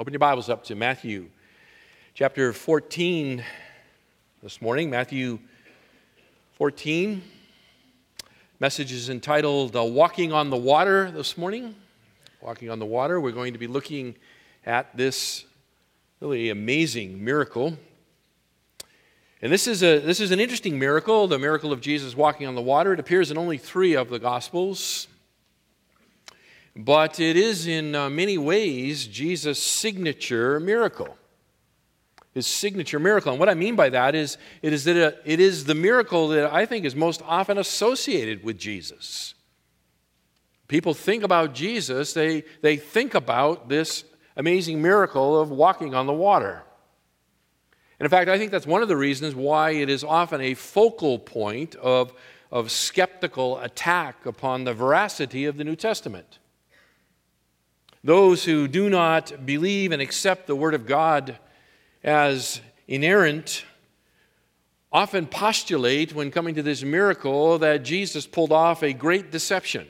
Open your Bibles up to Matthew chapter 14 this morning. Matthew 14. Message is entitled uh, Walking on the Water this morning. Walking on the Water. We're going to be looking at this really amazing miracle. And this is, a, this is an interesting miracle, the miracle of Jesus walking on the water. It appears in only three of the Gospels. But it is in uh, many ways Jesus' signature miracle. His signature miracle. And what I mean by that is it is that it is the miracle that I think is most often associated with Jesus. People think about Jesus, they, they think about this amazing miracle of walking on the water. And in fact, I think that's one of the reasons why it is often a focal point of, of skeptical attack upon the veracity of the New Testament. Those who do not believe and accept the Word of God as inerrant often postulate, when coming to this miracle, that Jesus pulled off a great deception,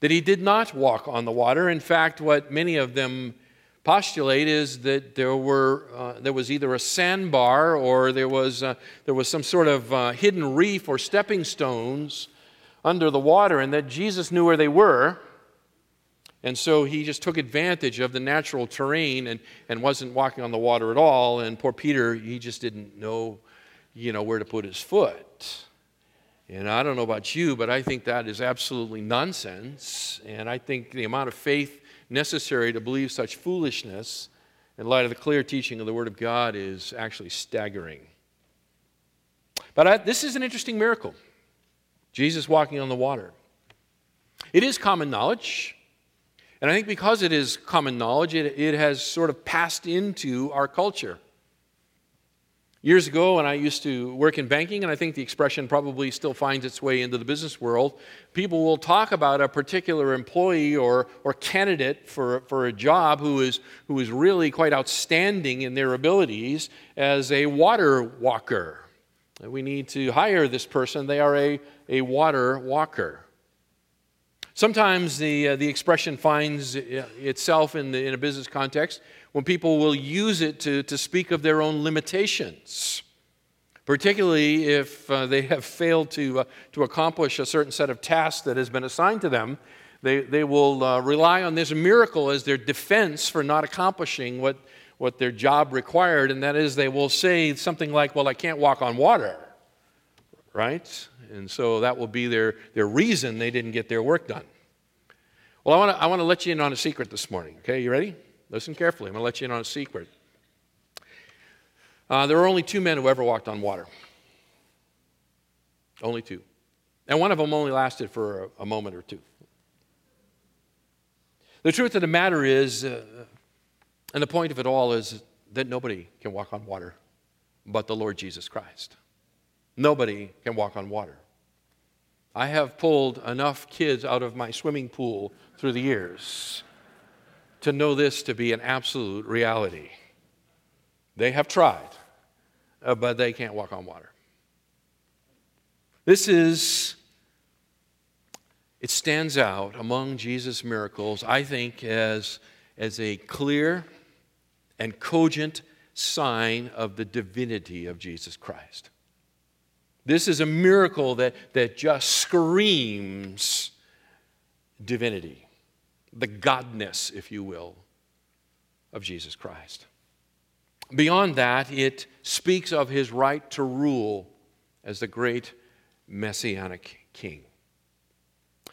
that he did not walk on the water. In fact, what many of them postulate is that there, were, uh, there was either a sandbar or there was, uh, there was some sort of uh, hidden reef or stepping stones under the water, and that Jesus knew where they were and so he just took advantage of the natural terrain and, and wasn't walking on the water at all. And poor Peter, he just didn't know, you know, where to put his foot. And I don't know about you, but I think that is absolutely nonsense. And I think the amount of faith necessary to believe such foolishness in light of the clear teaching of the Word of God is actually staggering. But I, this is an interesting miracle Jesus walking on the water. It is common knowledge and I think because it is common knowledge, it, it has sort of passed into our culture. Years ago, when I used to work in banking, and I think the expression probably still finds its way into the business world, people will talk about a particular employee or, or candidate for, for a job who is, who is really quite outstanding in their abilities as a water walker. We need to hire this person, they are a, a water walker. Sometimes the, uh, the expression finds itself in, the, in a business context when people will use it to, to speak of their own limitations, particularly if uh, they have failed to, uh, to accomplish a certain set of tasks that has been assigned to them. They, they will uh, rely on this miracle as their defense for not accomplishing what, what their job required, and that is they will say something like, Well, I can't walk on water, right? And so that will be their, their reason they didn't get their work done. Well, I want to I wanna let you in on a secret this morning. Okay, you ready? Listen carefully. I'm going to let you in on a secret. Uh, there were only two men who ever walked on water. Only two. And one of them only lasted for a, a moment or two. The truth of the matter is, uh, and the point of it all is that nobody can walk on water but the Lord Jesus Christ. Nobody can walk on water. I have pulled enough kids out of my swimming pool through the years to know this to be an absolute reality. They have tried, uh, but they can't walk on water. This is, it stands out among Jesus' miracles, I think, as, as a clear and cogent sign of the divinity of Jesus Christ. This is a miracle that, that just screams divinity, the godness, if you will, of Jesus Christ. Beyond that, it speaks of his right to rule as the great messianic king.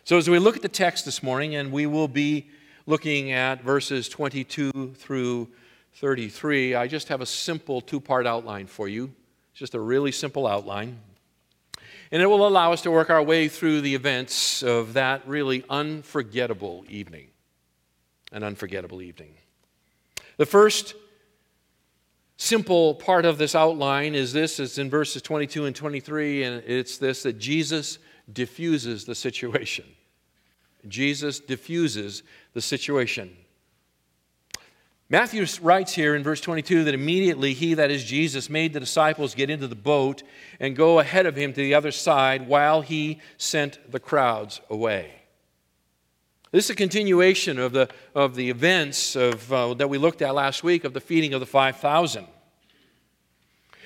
So, as we look at the text this morning, and we will be looking at verses 22 through 33, I just have a simple two part outline for you. It's just a really simple outline. And it will allow us to work our way through the events of that really unforgettable evening. An unforgettable evening. The first simple part of this outline is this it's in verses 22 and 23, and it's this that Jesus diffuses the situation. Jesus diffuses the situation. Matthew writes here in verse 22 that immediately he, that is Jesus, made the disciples get into the boat and go ahead of him to the other side while he sent the crowds away. This is a continuation of the, of the events of, uh, that we looked at last week of the feeding of the 5,000.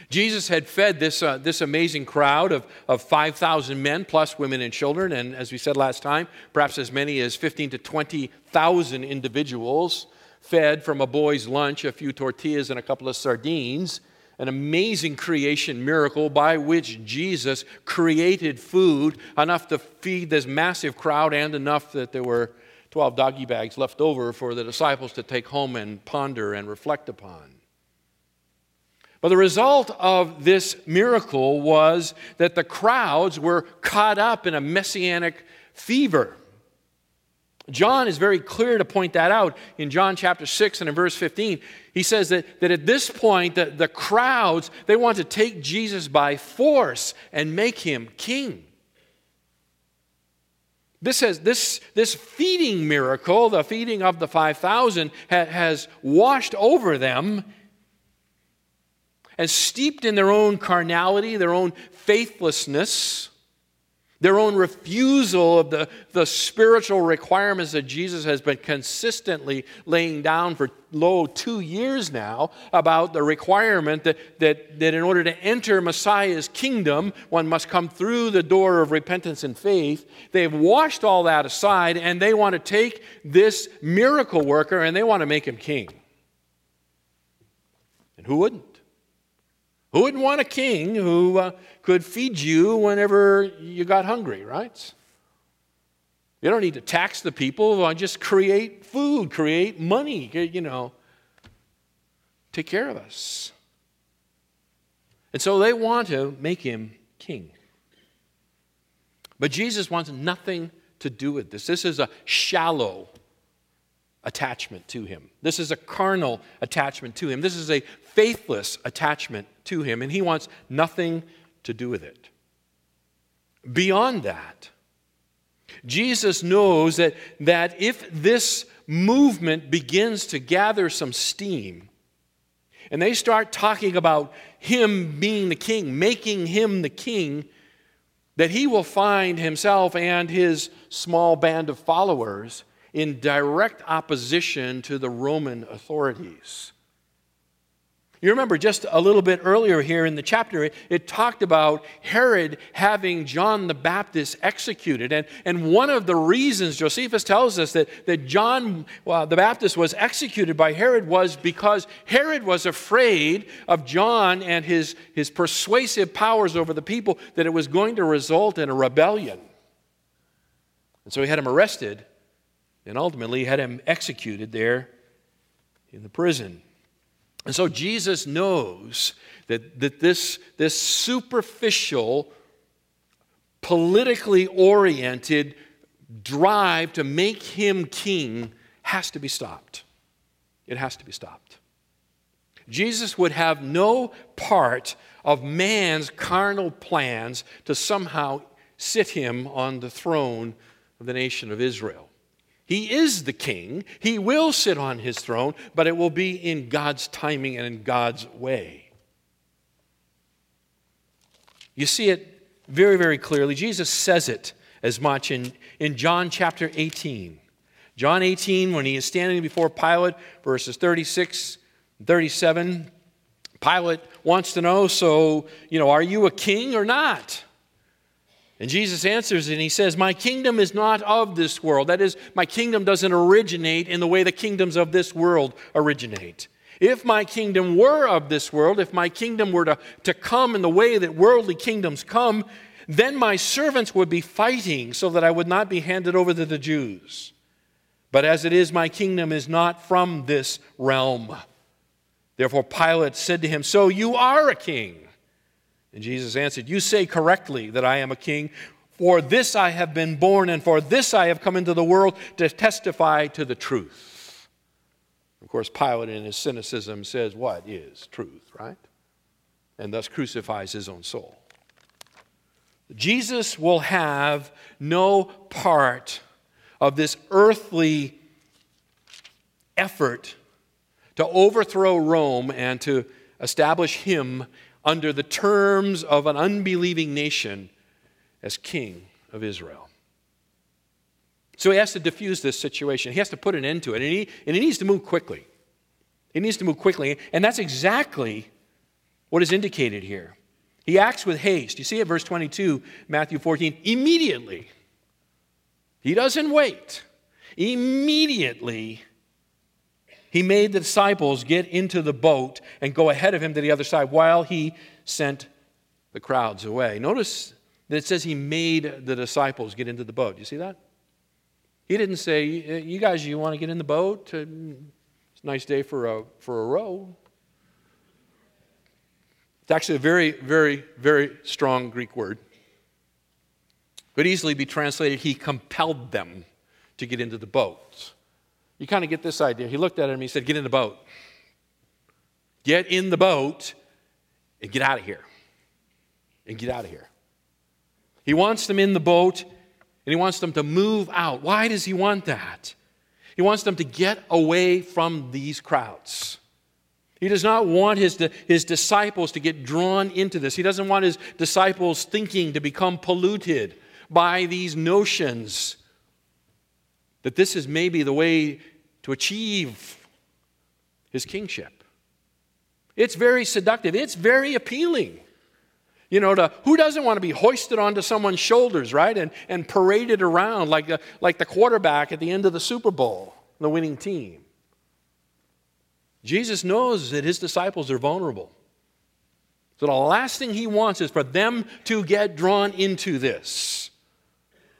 Jesus had fed this, uh, this amazing crowd of, of 5,000 men, plus women and children, and as we said last time, perhaps as many as 15 to 20,000 individuals fed from a boy's lunch, a few tortillas, and a couple of sardines. An amazing creation miracle by which Jesus created food enough to feed this massive crowd and enough that there were 12 doggy bags left over for the disciples to take home and ponder and reflect upon. But the result of this miracle was that the crowds were caught up in a messianic fever. John is very clear to point that out in John chapter 6 and in verse 15. He says that, that at this point, the, the crowds, they want to take Jesus by force and make him king. This, has, this, this feeding miracle, the feeding of the 5,000, ha, has washed over them and steeped in their own carnality, their own faithlessness, their own refusal of the, the spiritual requirements that Jesus has been consistently laying down for low two years now about the requirement that, that, that in order to enter Messiah's kingdom, one must come through the door of repentance and faith. They've washed all that aside and they want to take this miracle worker and they want to make him king. And who wouldn't? Who wouldn't want a king who uh, could feed you whenever you got hungry, right? You don't need to tax the people, just create food, create money, you know, take care of us. And so they want to make him king. But Jesus wants nothing to do with this. This is a shallow attachment to him. This is a carnal attachment to him. This is a faithless attachment to him, and he wants nothing to do with it. Beyond that, Jesus knows that, that if this movement begins to gather some steam, and they start talking about him being the king, making him the king, that he will find himself and his small band of followers in direct opposition to the Roman authorities. You remember just a little bit earlier here in the chapter, it, it, talked about Herod having John the Baptist executed. And, and one of the reasons Josephus tells us that, that John well, the Baptist was executed by Herod was because Herod was afraid of John and his, his persuasive powers over the people, that it was going to result in a rebellion. And so he had him arrested and ultimately had him executed there in the prison. And so Jesus knows that, that this, this superficial, politically oriented drive to make him king has to be stopped. It has to be stopped. Jesus would have no part of man's carnal plans to somehow sit him on the throne of the nation of Israel. He is the king. He will sit on his throne, but it will be in God's timing and in God's way. You see it very, very clearly. Jesus says it as much in, in John chapter 18. John 18, when he is standing before Pilate, verses 36 37, Pilate wants to know, so, you know, are you a king or not? And Jesus answers and he says, My kingdom is not of this world. That is, my kingdom doesn't originate in the way the kingdoms of this world originate. If my kingdom were of this world, if my kingdom were to, to come in the way that worldly kingdoms come, then my servants would be fighting so that I would not be handed over to the Jews. But as it is, my kingdom is not from this realm. Therefore, Pilate said to him, So you are a king. And Jesus answered, You say correctly that I am a king. For this I have been born, and for this I have come into the world to testify to the truth. Of course, Pilate, in his cynicism, says, What is truth, right? And thus crucifies his own soul. Jesus will have no part of this earthly effort to overthrow Rome and to establish him under the terms of an unbelieving nation as king of Israel. So he has to diffuse this situation. He has to put an end to it. And he, and he needs to move quickly. He needs to move quickly. And that's exactly what is indicated here. He acts with haste. You see it, verse 22, Matthew 14. Immediately. He doesn't wait. Immediately, he made the disciples get into the boat and go ahead of him to the other side while he sent the crowds away. Notice that it says he made the disciples get into the boat. You see that? He didn't say, You guys, you want to get in the boat? Uh, it's a nice day for a, for a row. It's actually a very, very, very strong Greek word. Could easily be translated, He compelled them to get into the boat. You kind of get this idea. He looked at him and he said, Get in the boat. Get in the boat and get out of here. And get out of here. He wants them in the boat and he wants them to move out. Why does he want that? He wants them to get away from these crowds. He does not want his, his disciples to get drawn into this. He doesn't want his disciples' thinking to become polluted by these notions that this is maybe the way to achieve his kingship. It's very seductive, it's very appealing. You know, to, who doesn't want to be hoisted onto someone's shoulders, right? And, and paraded around like, a, like the quarterback at the end of the Super Bowl, the winning team. Jesus knows that his disciples are vulnerable. So the last thing he wants is for them to get drawn into this.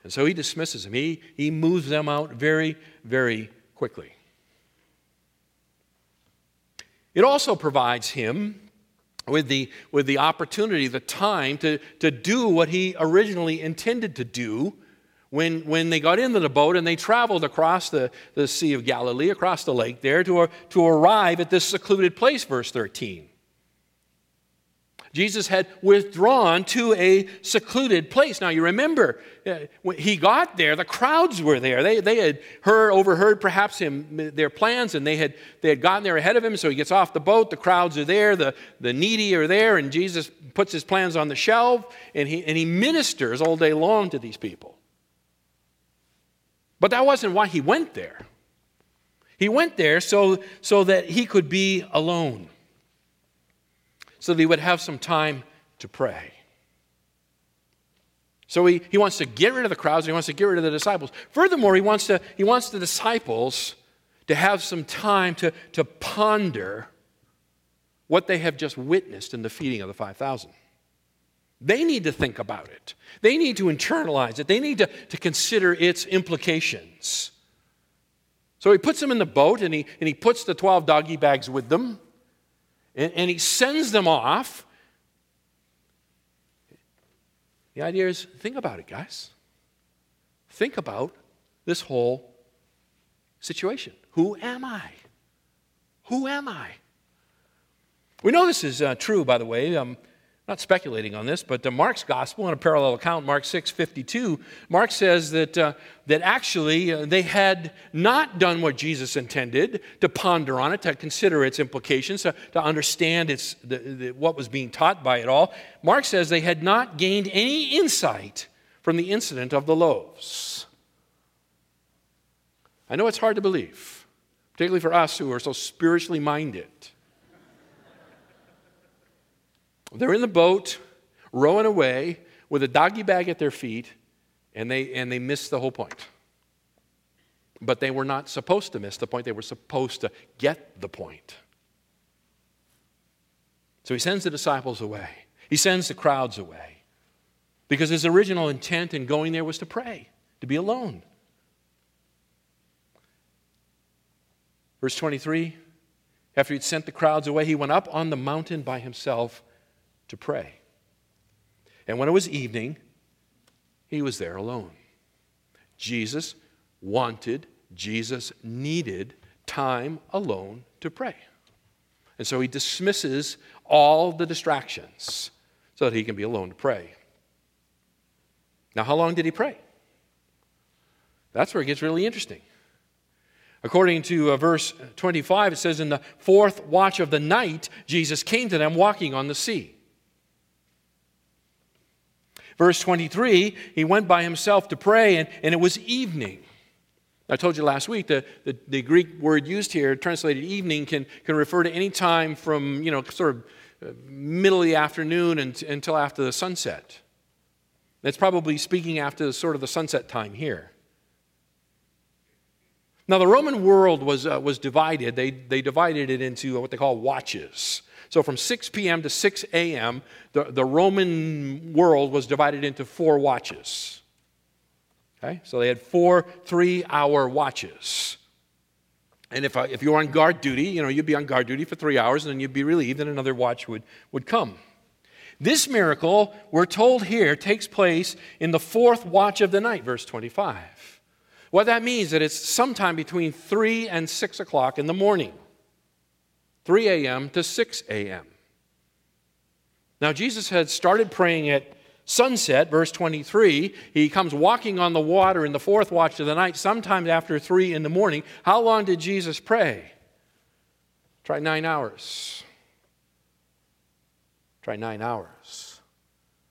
And so he dismisses them. He, he moves them out very, very quickly. It also provides him with the, with the opportunity, the time to, to do what he originally intended to do when, when they got into the boat and they traveled across the, the Sea of Galilee, across the lake there, to, to arrive at this secluded place, verse 13. Jesus had withdrawn to a secluded place. Now, you remember, uh, when he got there, the crowds were there. They, they had heard, overheard perhaps him, their plans, and they had, they had gotten there ahead of him. So he gets off the boat, the crowds are there, the, the needy are there, and Jesus puts his plans on the shelf, and he, and he ministers all day long to these people. But that wasn't why he went there. He went there so, so that he could be alone so he would have some time to pray. So he, he wants to get rid of the crowds and he wants to get rid of the disciples. Furthermore, he wants, to, he wants the disciples to have some time to, to ponder what they have just witnessed in the feeding of the 5,000. They need to think about it. They need to internalize it. They need to, to consider its implications. So he puts them in the boat and he, and he puts the 12 doggy bags with them. And, and he sends them off. The idea is think about it, guys. Think about this whole situation. Who am I? Who am I? We know this is uh, true, by the way. Um, not speculating on this, but Mark's gospel, in a parallel account, Mark 6 52, Mark says that, uh, that actually uh, they had not done what Jesus intended to ponder on it, to consider its implications, to, to understand its, the, the, what was being taught by it all. Mark says they had not gained any insight from the incident of the loaves. I know it's hard to believe, particularly for us who are so spiritually minded. They're in the boat, rowing away with a doggy bag at their feet, and they, and they miss the whole point. But they were not supposed to miss the point, they were supposed to get the point. So he sends the disciples away, he sends the crowds away. Because his original intent in going there was to pray, to be alone. Verse 23 After he'd sent the crowds away, he went up on the mountain by himself to pray. And when it was evening, he was there alone. Jesus wanted, Jesus needed time alone to pray. And so he dismisses all the distractions so that he can be alone to pray. Now, how long did he pray? That's where it gets really interesting. According to uh, verse 25, it says, In the fourth watch of the night, Jesus came to them walking on the sea. Verse 23, he went by himself to pray, and, and it was evening. I told you last week that the, the Greek word used here, translated evening, can, can refer to any time from, you know, sort of uh, middle of the afternoon and, until after the sunset. It's probably speaking after sort of the sunset time here. Now, the Roman world was, uh, was divided. They, they divided it into what they call watches. So, from 6 p.m. to 6 a.m., the, the Roman world was divided into four watches. Okay? So, they had four three hour watches. And if, uh, if you were on guard duty, you know, you'd be on guard duty for three hours and then you'd be relieved and another watch would, would come. This miracle, we're told here, takes place in the fourth watch of the night, verse 25. What that means is that it's sometime between 3 and 6 o'clock in the morning, 3 a.m. to 6 a.m. Now, Jesus had started praying at sunset, verse 23. He comes walking on the water in the fourth watch of the night, sometime after 3 in the morning. How long did Jesus pray? Try nine hours. Try nine hours.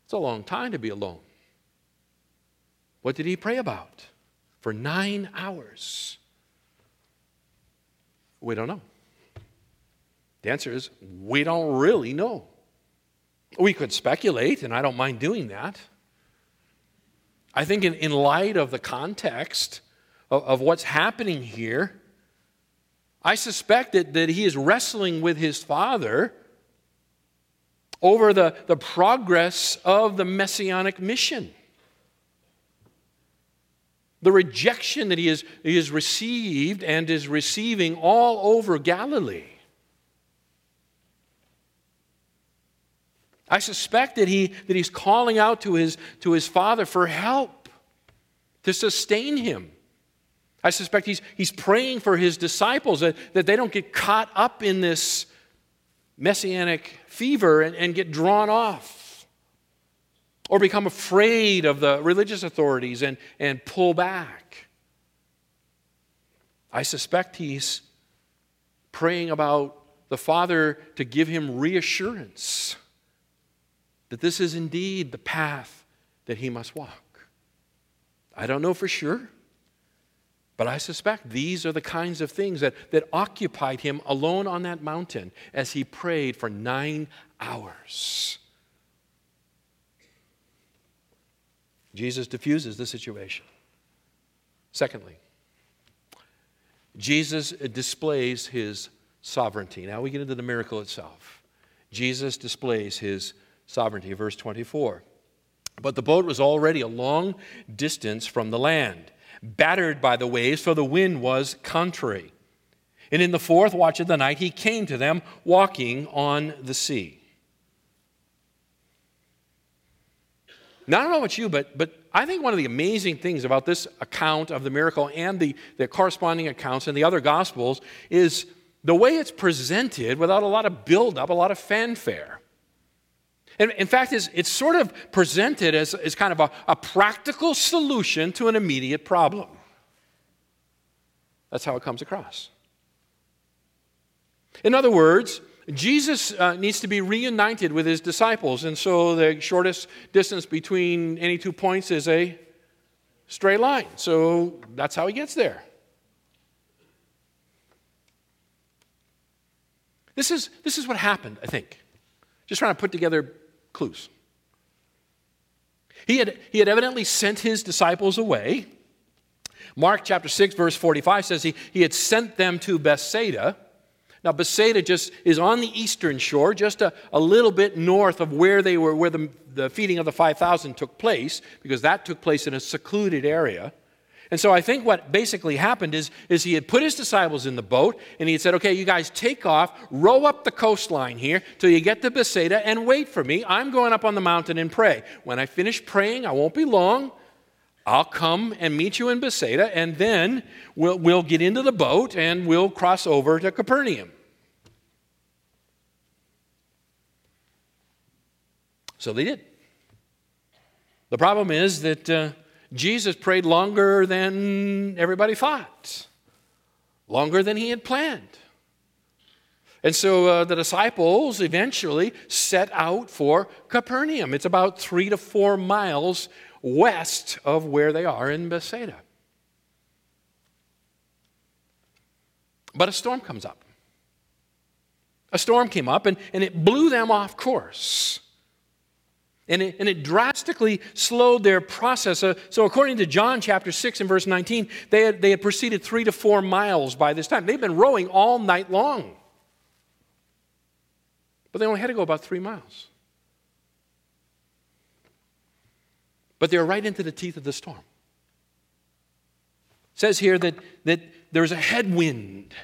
It's a long time to be alone. What did he pray about? For nine hours. We don't know. The answer is we don't really know. We could speculate, and I don't mind doing that. I think, in, in light of the context of, of what's happening here, I suspect that, that he is wrestling with his father over the, the progress of the messianic mission. The rejection that he has, he has received and is receiving all over Galilee. I suspect that, he, that he's calling out to his, to his father for help to sustain him. I suspect he's, he's praying for his disciples that, that they don't get caught up in this messianic fever and, and get drawn off or become afraid of the religious authorities and, and pull back. I suspect he's praying about the Father to give him reassurance that this is indeed the path that he must walk. I don't know for sure. But I suspect these are the kinds of things that, that occupied him alone on that mountain as he prayed for nine hours. Jesus diffuses the situation. Secondly, Jesus displays his sovereignty. Now we get into the miracle itself. Jesus displays his sovereignty. Verse 24. But the boat was already a long distance from the land battered by the waves, for the wind was contrary. And in the fourth watch of the night, he came to them walking on the sea. Now, I don't know about you, but, but I think one of the amazing things about this account of the miracle and the, the corresponding accounts in the other Gospels is the way it's presented without a lot of buildup, a lot of fanfare. And in fact, it's, it's sort of presented as, as kind of a, a practical solution to an immediate problem. That's how it comes across. In other words, Jesus uh, needs to be reunited with his disciples, and so the shortest distance between any two points is a straight line. So that's how he gets there. This is, this is what happened, I think. Just trying to put together clues. He had, he had evidently sent his disciples away. Mark chapter 6, verse 45 says he, he had sent them to Bethsaida. Now, Bethsaida just is on the eastern shore, just a, a little bit north of where they were, where the, the feeding of the 5,000 took place, because that took place in a secluded area. And so I think what basically happened is, is he had put his disciples in the boat and he had said, okay, you guys take off, row up the coastline here till you get to Bethsaida and wait for me. I'm going up on the mountain and pray. When I finish praying, I won't be long. I'll come and meet you in Bethsaida and then we'll, we'll get into the boat and we'll cross over to Capernaum. So they did. The problem is that uh, Jesus prayed longer than everybody thought, longer than he had planned. And so uh, the disciples eventually set out for Capernaum. It's about three to four miles west of where they are in Bethsaida. But a storm comes up. A storm came up and, and it blew them off course. And it, and it drastically slowed their process. So, so, according to John chapter 6 and verse 19, they had, they had proceeded three to four miles by this time. They've been rowing all night long. But they only had to go about three miles. But they were right into the teeth of the storm. It says here that, that there's a headwind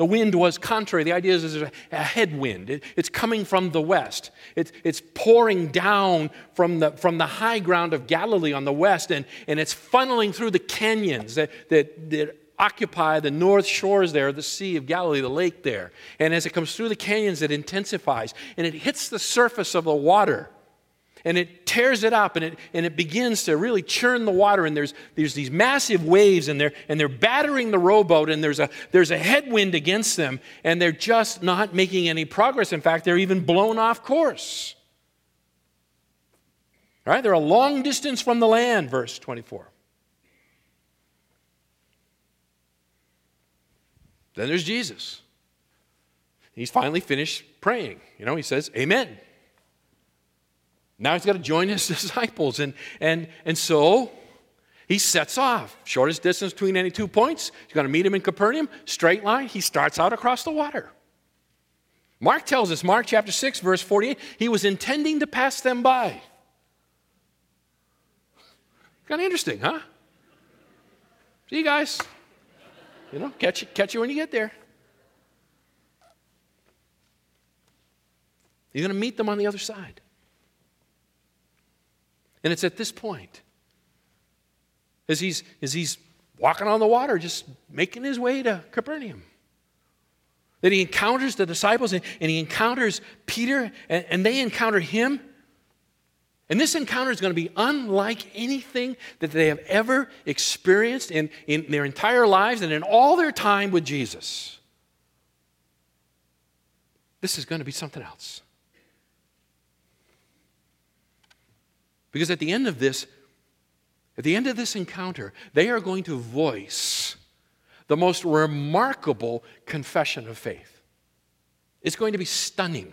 the wind was contrary. The idea is there's a headwind. It, it's coming from the west. It's, it's pouring down from the, from the high ground of Galilee on the west, and, and it's funneling through the canyons that, that, that occupy the north shores there the Sea of Galilee, the lake there. And as it comes through the canyons, it intensifies and it hits the surface of the water and it tears it up and it, and it begins to really churn the water and there's, there's these massive waves and they're, and they're battering the rowboat and there's a, there's a headwind against them and they're just not making any progress. In fact they're even blown off course. All right they're a long distance from the land verse 24 then there's jesus. He's finally finished praying. You know he says amen now he's got to join his disciples. And, and, and so he sets off. Shortest distance between any two points. He's going to meet him in Capernaum. Straight line. He starts out across the water. Mark tells us, Mark chapter 6, verse 48, he was intending to pass them by. Kind of interesting, huh? See you guys. You know, catch you, catch you when you get there. He's going to meet them on the other side. And it's at this point, as he's, as he's walking on the water, just making his way to Capernaum, that he encounters the disciples and, and he encounters Peter, and, and they encounter him. And this encounter is going to be unlike anything that they have ever experienced in, in their entire lives and in all their time with Jesus. This is going to be something else. Because at the end of this, at the end of this encounter, they are going to voice the most remarkable confession of faith. It's going to be stunning.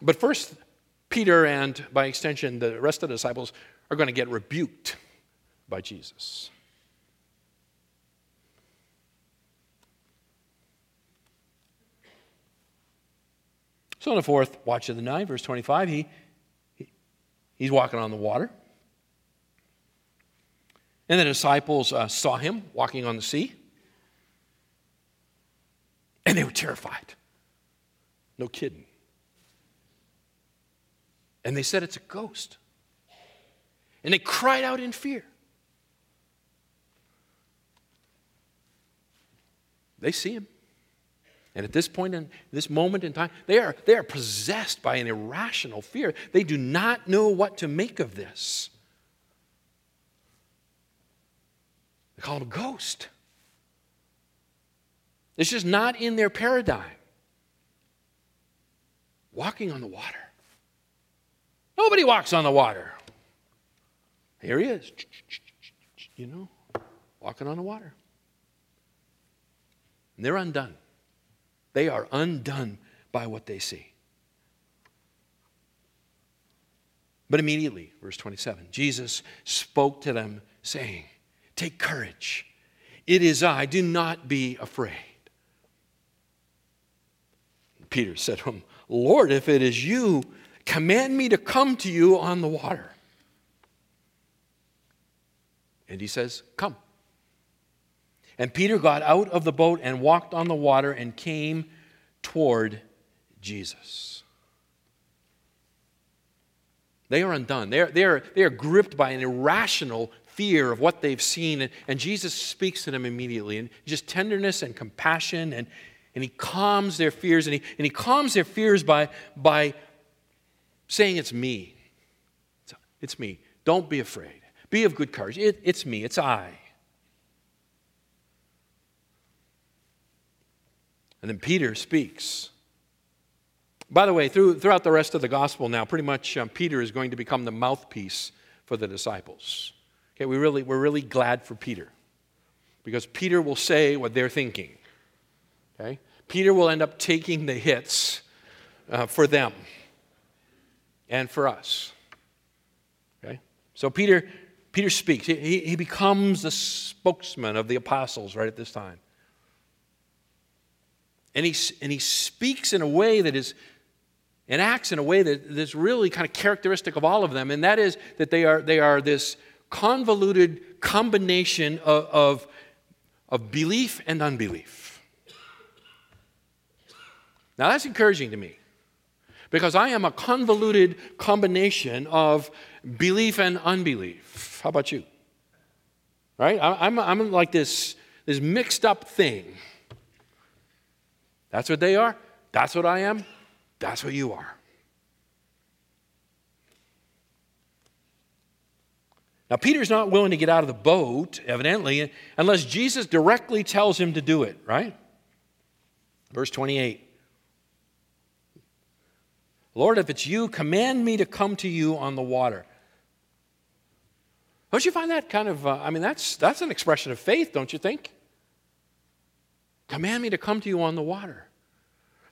But first, Peter and by extension the rest of the disciples are going to get rebuked by Jesus. So on the fourth watch of the night, verse 25, he, he, he's walking on the water. And the disciples uh, saw him walking on the sea. And they were terrified. No kidding. And they said, It's a ghost. And they cried out in fear. They see him. And at this point in this moment in time, they are, they are possessed by an irrational fear. They do not know what to make of this. They call it a ghost. It's just not in their paradigm. Walking on the water. Nobody walks on the water. Here he is, you know, walking on the water. And they're undone. They are undone by what they see. But immediately, verse 27, Jesus spoke to them, saying, Take courage. It is I. Do not be afraid. Peter said to him, Lord, if it is you, command me to come to you on the water. And he says, Come. And Peter got out of the boat and walked on the water and came toward Jesus. They are undone. They are, they are, they are gripped by an irrational fear of what they've seen. And, Jesus speaks to them immediately. And just tenderness and compassion. And, and he calms their fears. And he, and he calms their fears by, by saying, It's me. It's, it's me. Don't be afraid. Be of good courage. It, it's me. It's I. And then Peter speaks. By the way, through, throughout the rest of the gospel now, pretty much um, Peter is going to become the mouthpiece for the disciples. Okay, we really, we're really glad for Peter. because Peter will say what they're thinking. Okay? Peter will end up taking the hits uh, for them and for us. Okay? So Peter, Peter speaks. He, he becomes the spokesman of the apostles right at this time. And he, and he speaks in a way that is, and acts in a way that is really kind of characteristic of all of them, and that is that they are, they are this convoluted combination of, of, of belief and unbelief. Now, that's encouraging to me because I am a convoluted combination of belief and unbelief. How about you? Right? I'm, I'm like this, this mixed up thing. That's what they are. That's what I am. That's what you are. Now, Peter's not willing to get out of the boat, evidently, unless Jesus directly tells him to do it, right? Verse 28. Lord, if it's you, command me to come to you on the water. Don't you find that kind of, uh, I mean, that's, that's an expression of faith, don't you think? Command me to come to you on the water.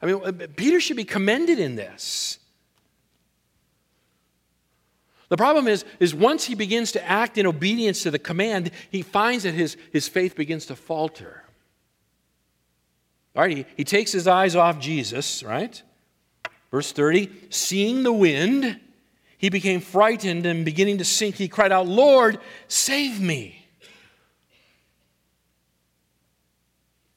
I mean, uh, Peter should be commended in this. The problem is, is once he begins to act in obedience to the command, he finds that his, his faith begins to falter. All right, he, he takes his eyes off Jesus, right? Verse 30 Seeing the wind, he became frightened and beginning to sink, he cried out, Lord, save me.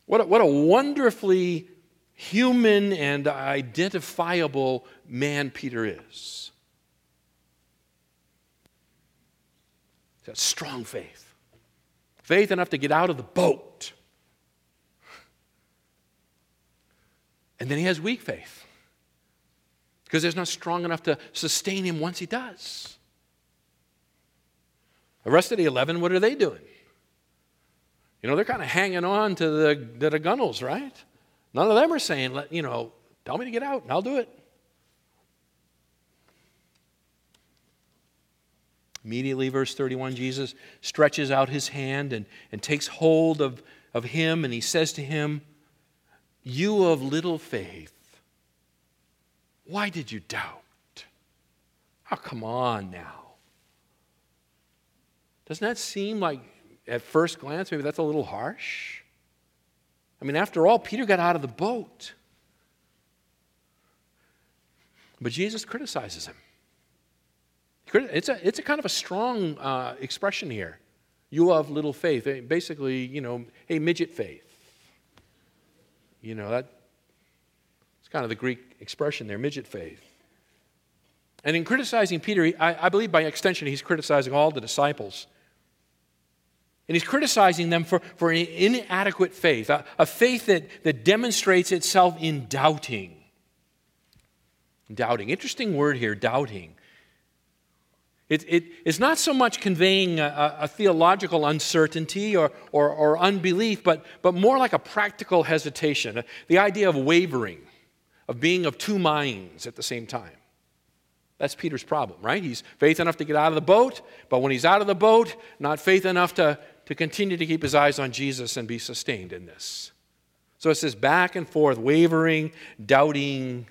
What a, what a wonderfully human and identifiable man Peter is. He's got strong faith, faith enough to get out of the boat. And then he has weak faith because there's not strong enough to sustain him once he does. Of the 11, what are they doing? You know, they're kind of hanging on to the, to the gunnels, right? None of them are saying, "Let you know, tell me to get out and I'll do it. Immediately, verse 31, Jesus stretches out his hand and, and takes hold of, of him, and he says to him, You of little faith, why did you doubt? Oh, come on now. Doesn't that seem like, at first glance, maybe that's a little harsh? I mean, after all, Peter got out of the boat. But Jesus criticizes him. It's a, it's a kind of a strong uh, expression here. You have little faith. Basically, you know, hey, midget faith. You know, that it's kind of the Greek expression there, midget faith. And in criticizing Peter, I, I believe by extension he's criticizing all the disciples. And he's criticizing them for, for an inadequate faith, a, a faith that, that demonstrates itself in doubting. Doubting. Interesting word here, doubting. It, it, it's not so much conveying a, a theological uncertainty or, or, or, unbelief, but, but more like a practical hesitation, uh, the idea of wavering of being of two minds at the same time. That's Peter's problem, right? He's faith enough to get out of the boat, but when he's out of the boat, not faith enough to, to continue to keep his eyes on Jesus and be sustained in this. So it's this back and forth, wavering, doubting,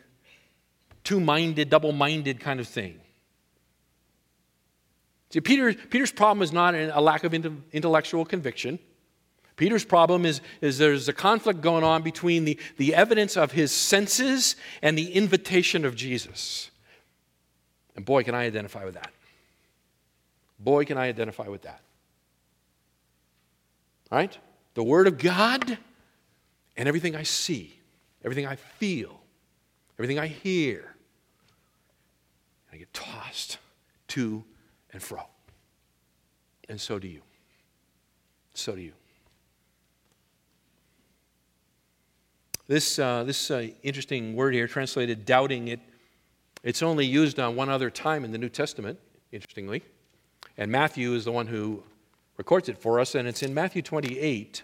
two minded, double minded kind of thing. See, Peter, Peter's problem is not a lack of intellectual conviction. Peter's problem is, is there's a conflict going on between the, the evidence of his senses and the invitation of Jesus. And boy, can I identify with that. Boy, can I identify with that. Right? The Word of God and everything I see, everything I feel, everything I hear. I get tossed to and fro. And so do you. So do you. This, uh, this uh, interesting word here, translated doubting, it, it's only used on one other time in the New Testament, interestingly. And Matthew is the one who records it for us, and it's in Matthew 28.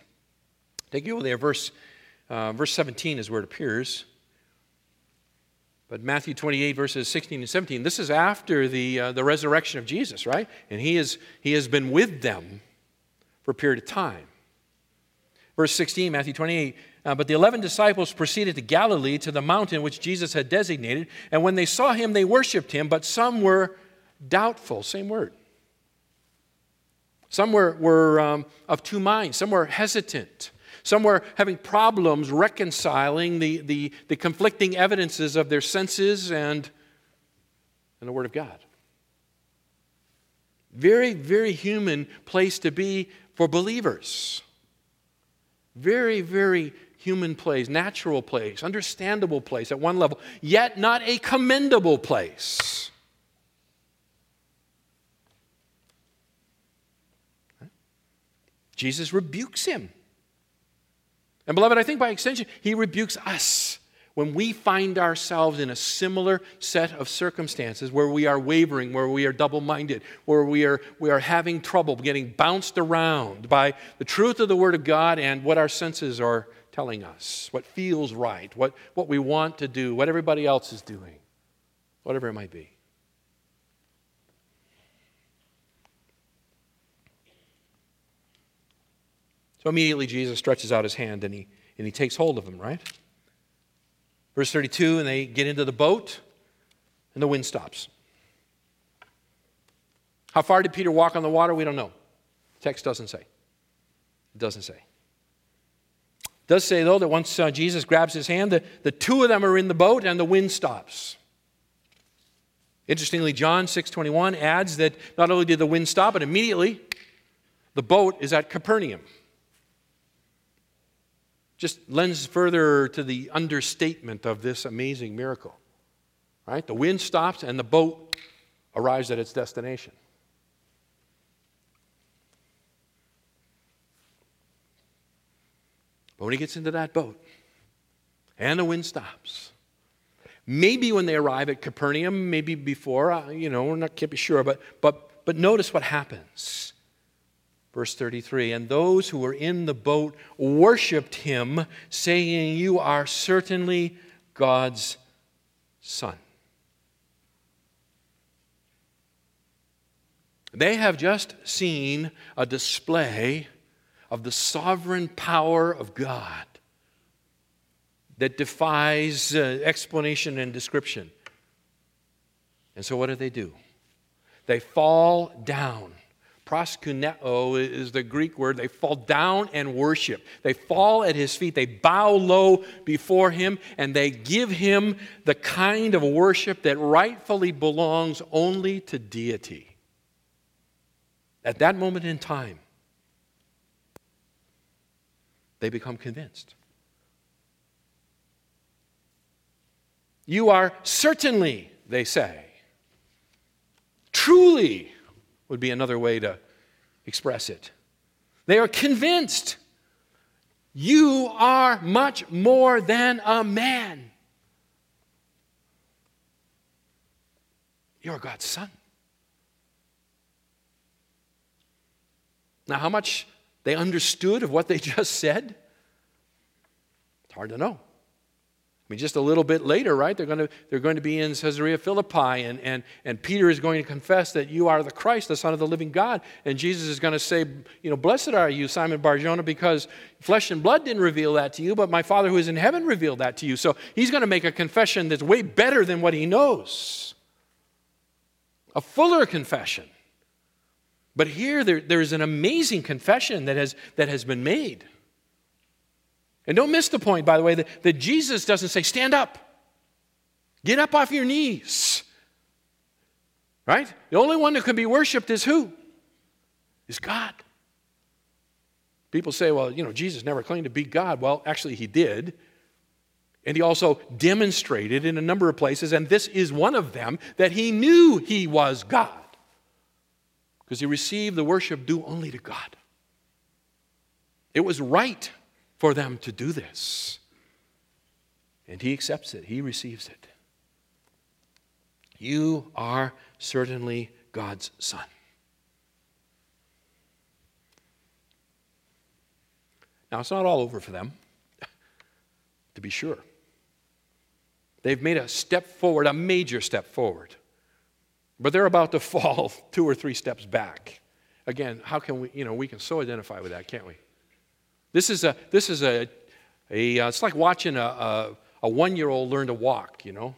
Take you over there, verse, uh, verse 17 is where it appears. But Matthew 28, verses 16 and 17, this is after the, uh, the resurrection of Jesus, right? And he, is, he has been with them for a period of time. Verse 16, Matthew 28. Uh, but the eleven disciples proceeded to Galilee, to the mountain which Jesus had designated. And when they saw him, they worshiped him, but some were doubtful. Same word. Some were, were um, of two minds, some were hesitant. Some were having problems reconciling the, the, the conflicting evidences of their senses and, and the Word of God. Very, very human place to be for believers. Very, very human place, natural place, understandable place at one level, yet not a commendable place. Jesus rebukes him. And, beloved, I think by extension, he rebukes us when we find ourselves in a similar set of circumstances where we are wavering, where we are double minded, where we are, we are having trouble getting bounced around by the truth of the Word of God and what our senses are telling us, what feels right, what, what we want to do, what everybody else is doing, whatever it might be. So immediately Jesus stretches out his hand and he, and he takes hold of him, right? Verse 32 and they get into the boat and the wind stops. How far did Peter walk on the water? We don't know. text doesn't say. It doesn't say. It does say, though, that once uh, Jesus grabs his hand, the, the two of them are in the boat and the wind stops. Interestingly, John 6.21 adds that not only did the wind stop, but immediately the boat is at Capernaum just lends further to the understatement of this amazing miracle. Right? The wind stops and the boat arrives at its destination. But when he gets into that boat and the wind stops, maybe when they arrive at Capernaum, maybe before, uh, you know, we're not can't be sure, but, but, but notice what happens. Verse 33 And those who were in the boat worshiped him, saying, You are certainly God's Son. They have just seen a display of the sovereign power of God that defies uh, explanation and description. And so, what do they do? They fall down proskuneo is the Greek word. They fall down and worship. They fall at his feet. They bow low before him and they give him the kind of worship that rightfully belongs only to deity. At that moment in time, they become convinced. You are certainly, they say, truly would be another way to express it. They are convinced you are much more than a man. You're God's son. Now, how much they understood of what they just said? It's hard to know. I mean, just a little bit later, right? They're going to, they're going to be in Caesarea Philippi, and, and, and Peter is going to confess that you are the Christ, the Son of the living God. And Jesus is going to say, You know, blessed are you, Simon Barjona, because flesh and blood didn't reveal that to you, but my Father who is in heaven revealed that to you. So he's going to make a confession that's way better than what he knows, a fuller confession. But here, there, there's an amazing confession that has, that has been made. And don't miss the point, by the way, that, that Jesus doesn't say, stand up, get up off your knees. Right? The only one that can be worshiped is who? Is God. People say, well, you know, Jesus never claimed to be God. Well, actually, he did. And he also demonstrated in a number of places, and this is one of them, that he knew he was God. Because he received the worship due only to God. It was right for them to do this. And he accepts it, he receives it. You are certainly God's son. Now, it's not all over for them, to be sure. They've made a step forward, a major step forward. But they're about to fall two or three steps back. Again, how can we, you know, we can so identify with that, can't we? This is a, this is a, a uh, it's like watching a, a, a one year old learn to walk, you know.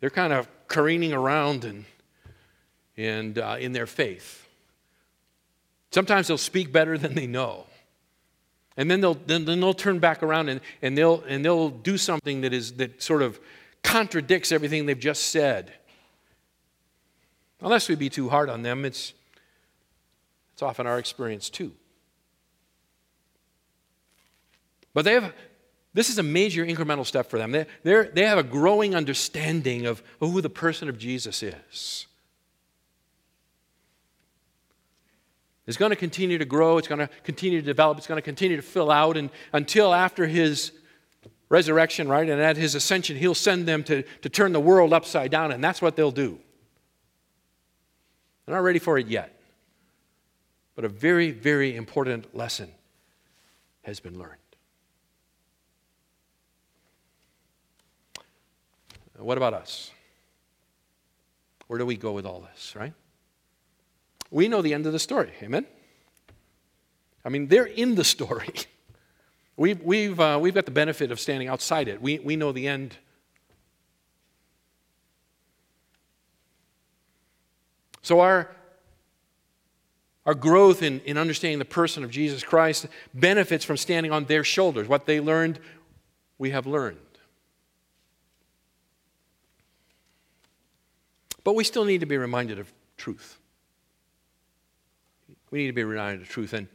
They're kind of careening around and, and uh, in their faith. Sometimes they'll speak better than they know. And then they'll, then, then they'll turn back around and, and, they'll, and they'll do something that, is, that sort of contradicts everything they've just said. Unless we be too hard on them, it's, it's often our experience too. But they have, this is a major incremental step for them. They, they have a growing understanding of who the person of Jesus is. It's going to continue to grow, it's going to continue to develop, it's going to continue to fill out and, until after his resurrection, right? And at his ascension, he'll send them to, to turn the world upside down, and that's what they'll do. They're not ready for it yet. But a very, very important lesson has been learned. What about us? Where do we go with all this, right? We know the end of the story. Amen? I mean, they're in the story. We've, we've, uh, we've got the benefit of standing outside it. We, we know the end. So, our, our growth in, in understanding the person of Jesus Christ benefits from standing on their shoulders. What they learned, we have learned. But we still need to be reminded of truth. We need to be reminded of truth. And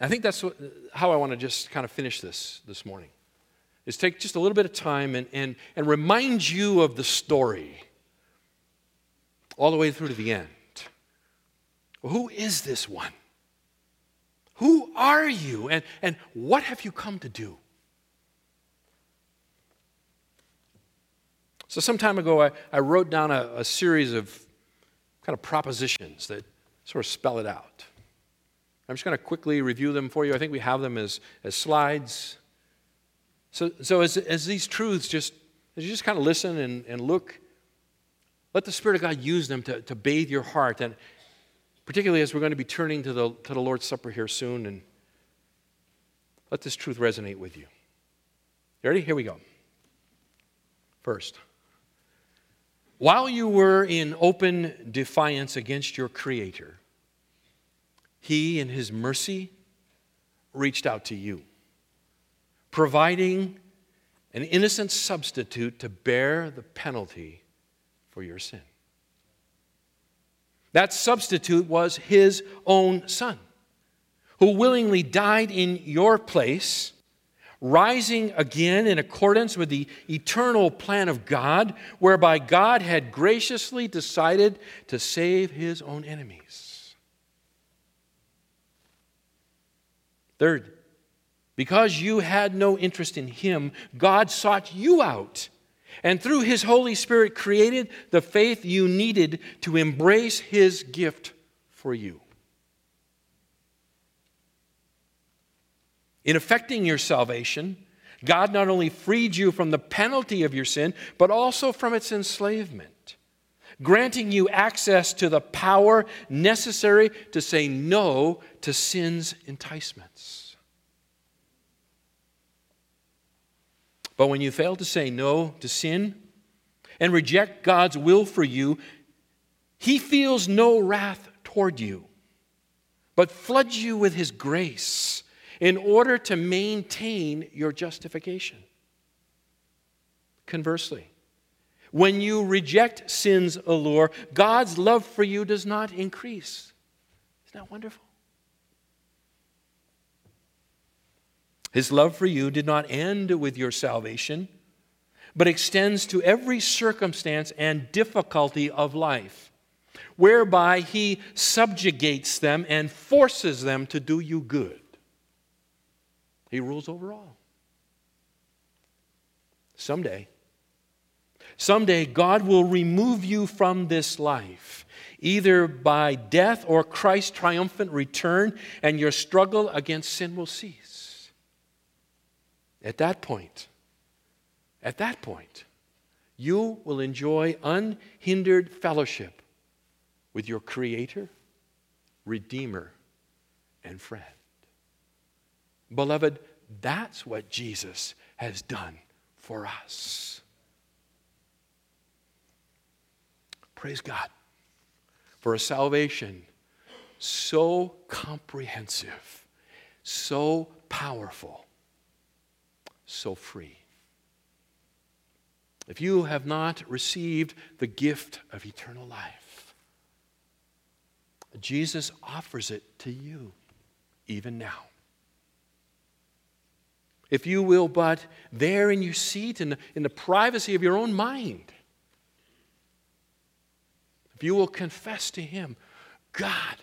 I think that's what, how I want to just kind of finish this this morning. Is take just a little bit of time and, and, and remind you of the story all the way through to the end. Who is this one? Who are you? And, and what have you come to do? So, some time ago, I, I wrote down a, a series of kind of propositions that sort of spell it out. I'm just going to quickly review them for you. I think we have them as, as slides. So, so as, as these truths just, as you just kind of listen and, and look, let the Spirit of God use them to, to bathe your heart. And particularly as we're going to be turning to the, to the Lord's Supper here soon, and let this truth resonate with you. You ready? Here we go. First, while you were in open defiance against your Creator, He, in His mercy, reached out to you, providing an innocent substitute to bear the penalty for your sin. That substitute was His own Son, who willingly died in your place rising again in accordance with the eternal plan of God, whereby God had graciously decided to save his own enemies. Third, because you had no interest in him, God sought you out and through his Holy Spirit created the faith you needed to embrace his gift for you. In effecting your salvation, God not only freed you from the penalty of your sin, but also from its enslavement, granting you access to the power necessary to say no to sin's enticements. But when you fail to say no to sin and reject God's will for you, He feels no wrath toward you, but floods you with His grace in order to maintain your justification. Conversely, when you reject sin's allure, God's love for you does not increase. Isn't that wonderful? His love for you did not end with your salvation, but extends to every circumstance and difficulty of life, whereby He subjugates them and forces them to do you good. He rules over all. Someday, someday God will remove you from this life, either by death or Christ's triumphant return, and your struggle against sin will cease. At that point, at that point, you will enjoy unhindered fellowship with your Creator, Redeemer, and friend. Beloved, that's what Jesus has done for us. Praise God for a salvation so comprehensive, so powerful, so free. If you have not received the gift of eternal life, Jesus offers it to you even now. If you will but there in your seat in the, in the privacy of your own mind, if you will confess to Him, God,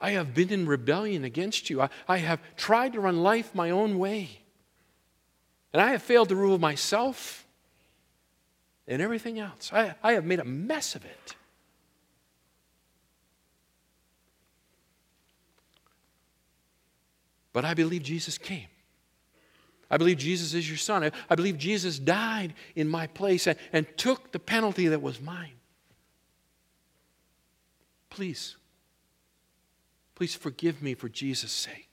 I have been in rebellion against you. I, I have tried to run life my own way. And I have failed to rule myself and everything else. I, I have made a mess of it. But I believe Jesus came. I believe Jesus is your son. I, I believe Jesus died in my place and, and took the penalty that was mine. Please, please forgive me for Jesus' sake.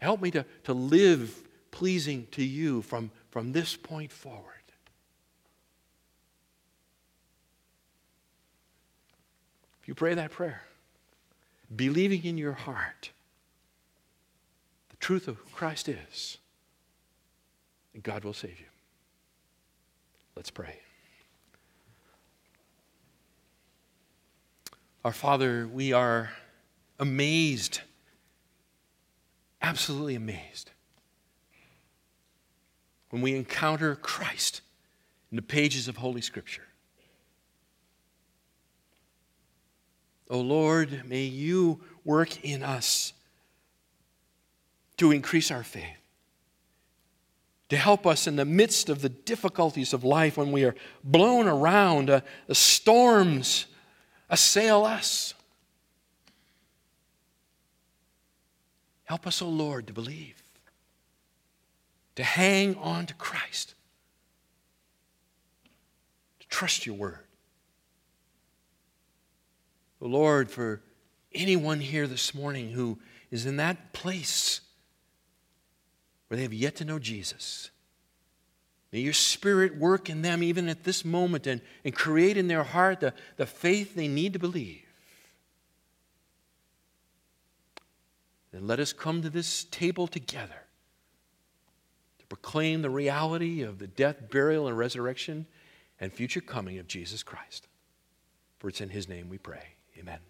Help me to, to live pleasing to you from, from this point forward. If you pray that prayer, believing in your heart, truth of who Christ is, and God will save you. Let's pray. Our Father, we are amazed, absolutely amazed when we encounter Christ in the pages of Holy Scripture. Oh Lord, may you work in us to increase our faith, to help us in the midst of the difficulties of life when we are blown around, uh, the storms assail us. Help us, O oh Lord, to believe to hang on to Christ, to trust your word. O Lord, for anyone here this morning who is in that place where they have yet to know Jesus, may your Spirit work in them even at this moment and, and create in their heart the, the faith they need to believe. Then let us come to this table together to proclaim the reality of the death, burial, and resurrection and future coming of Jesus Christ. For it's in his name we pray. Amen.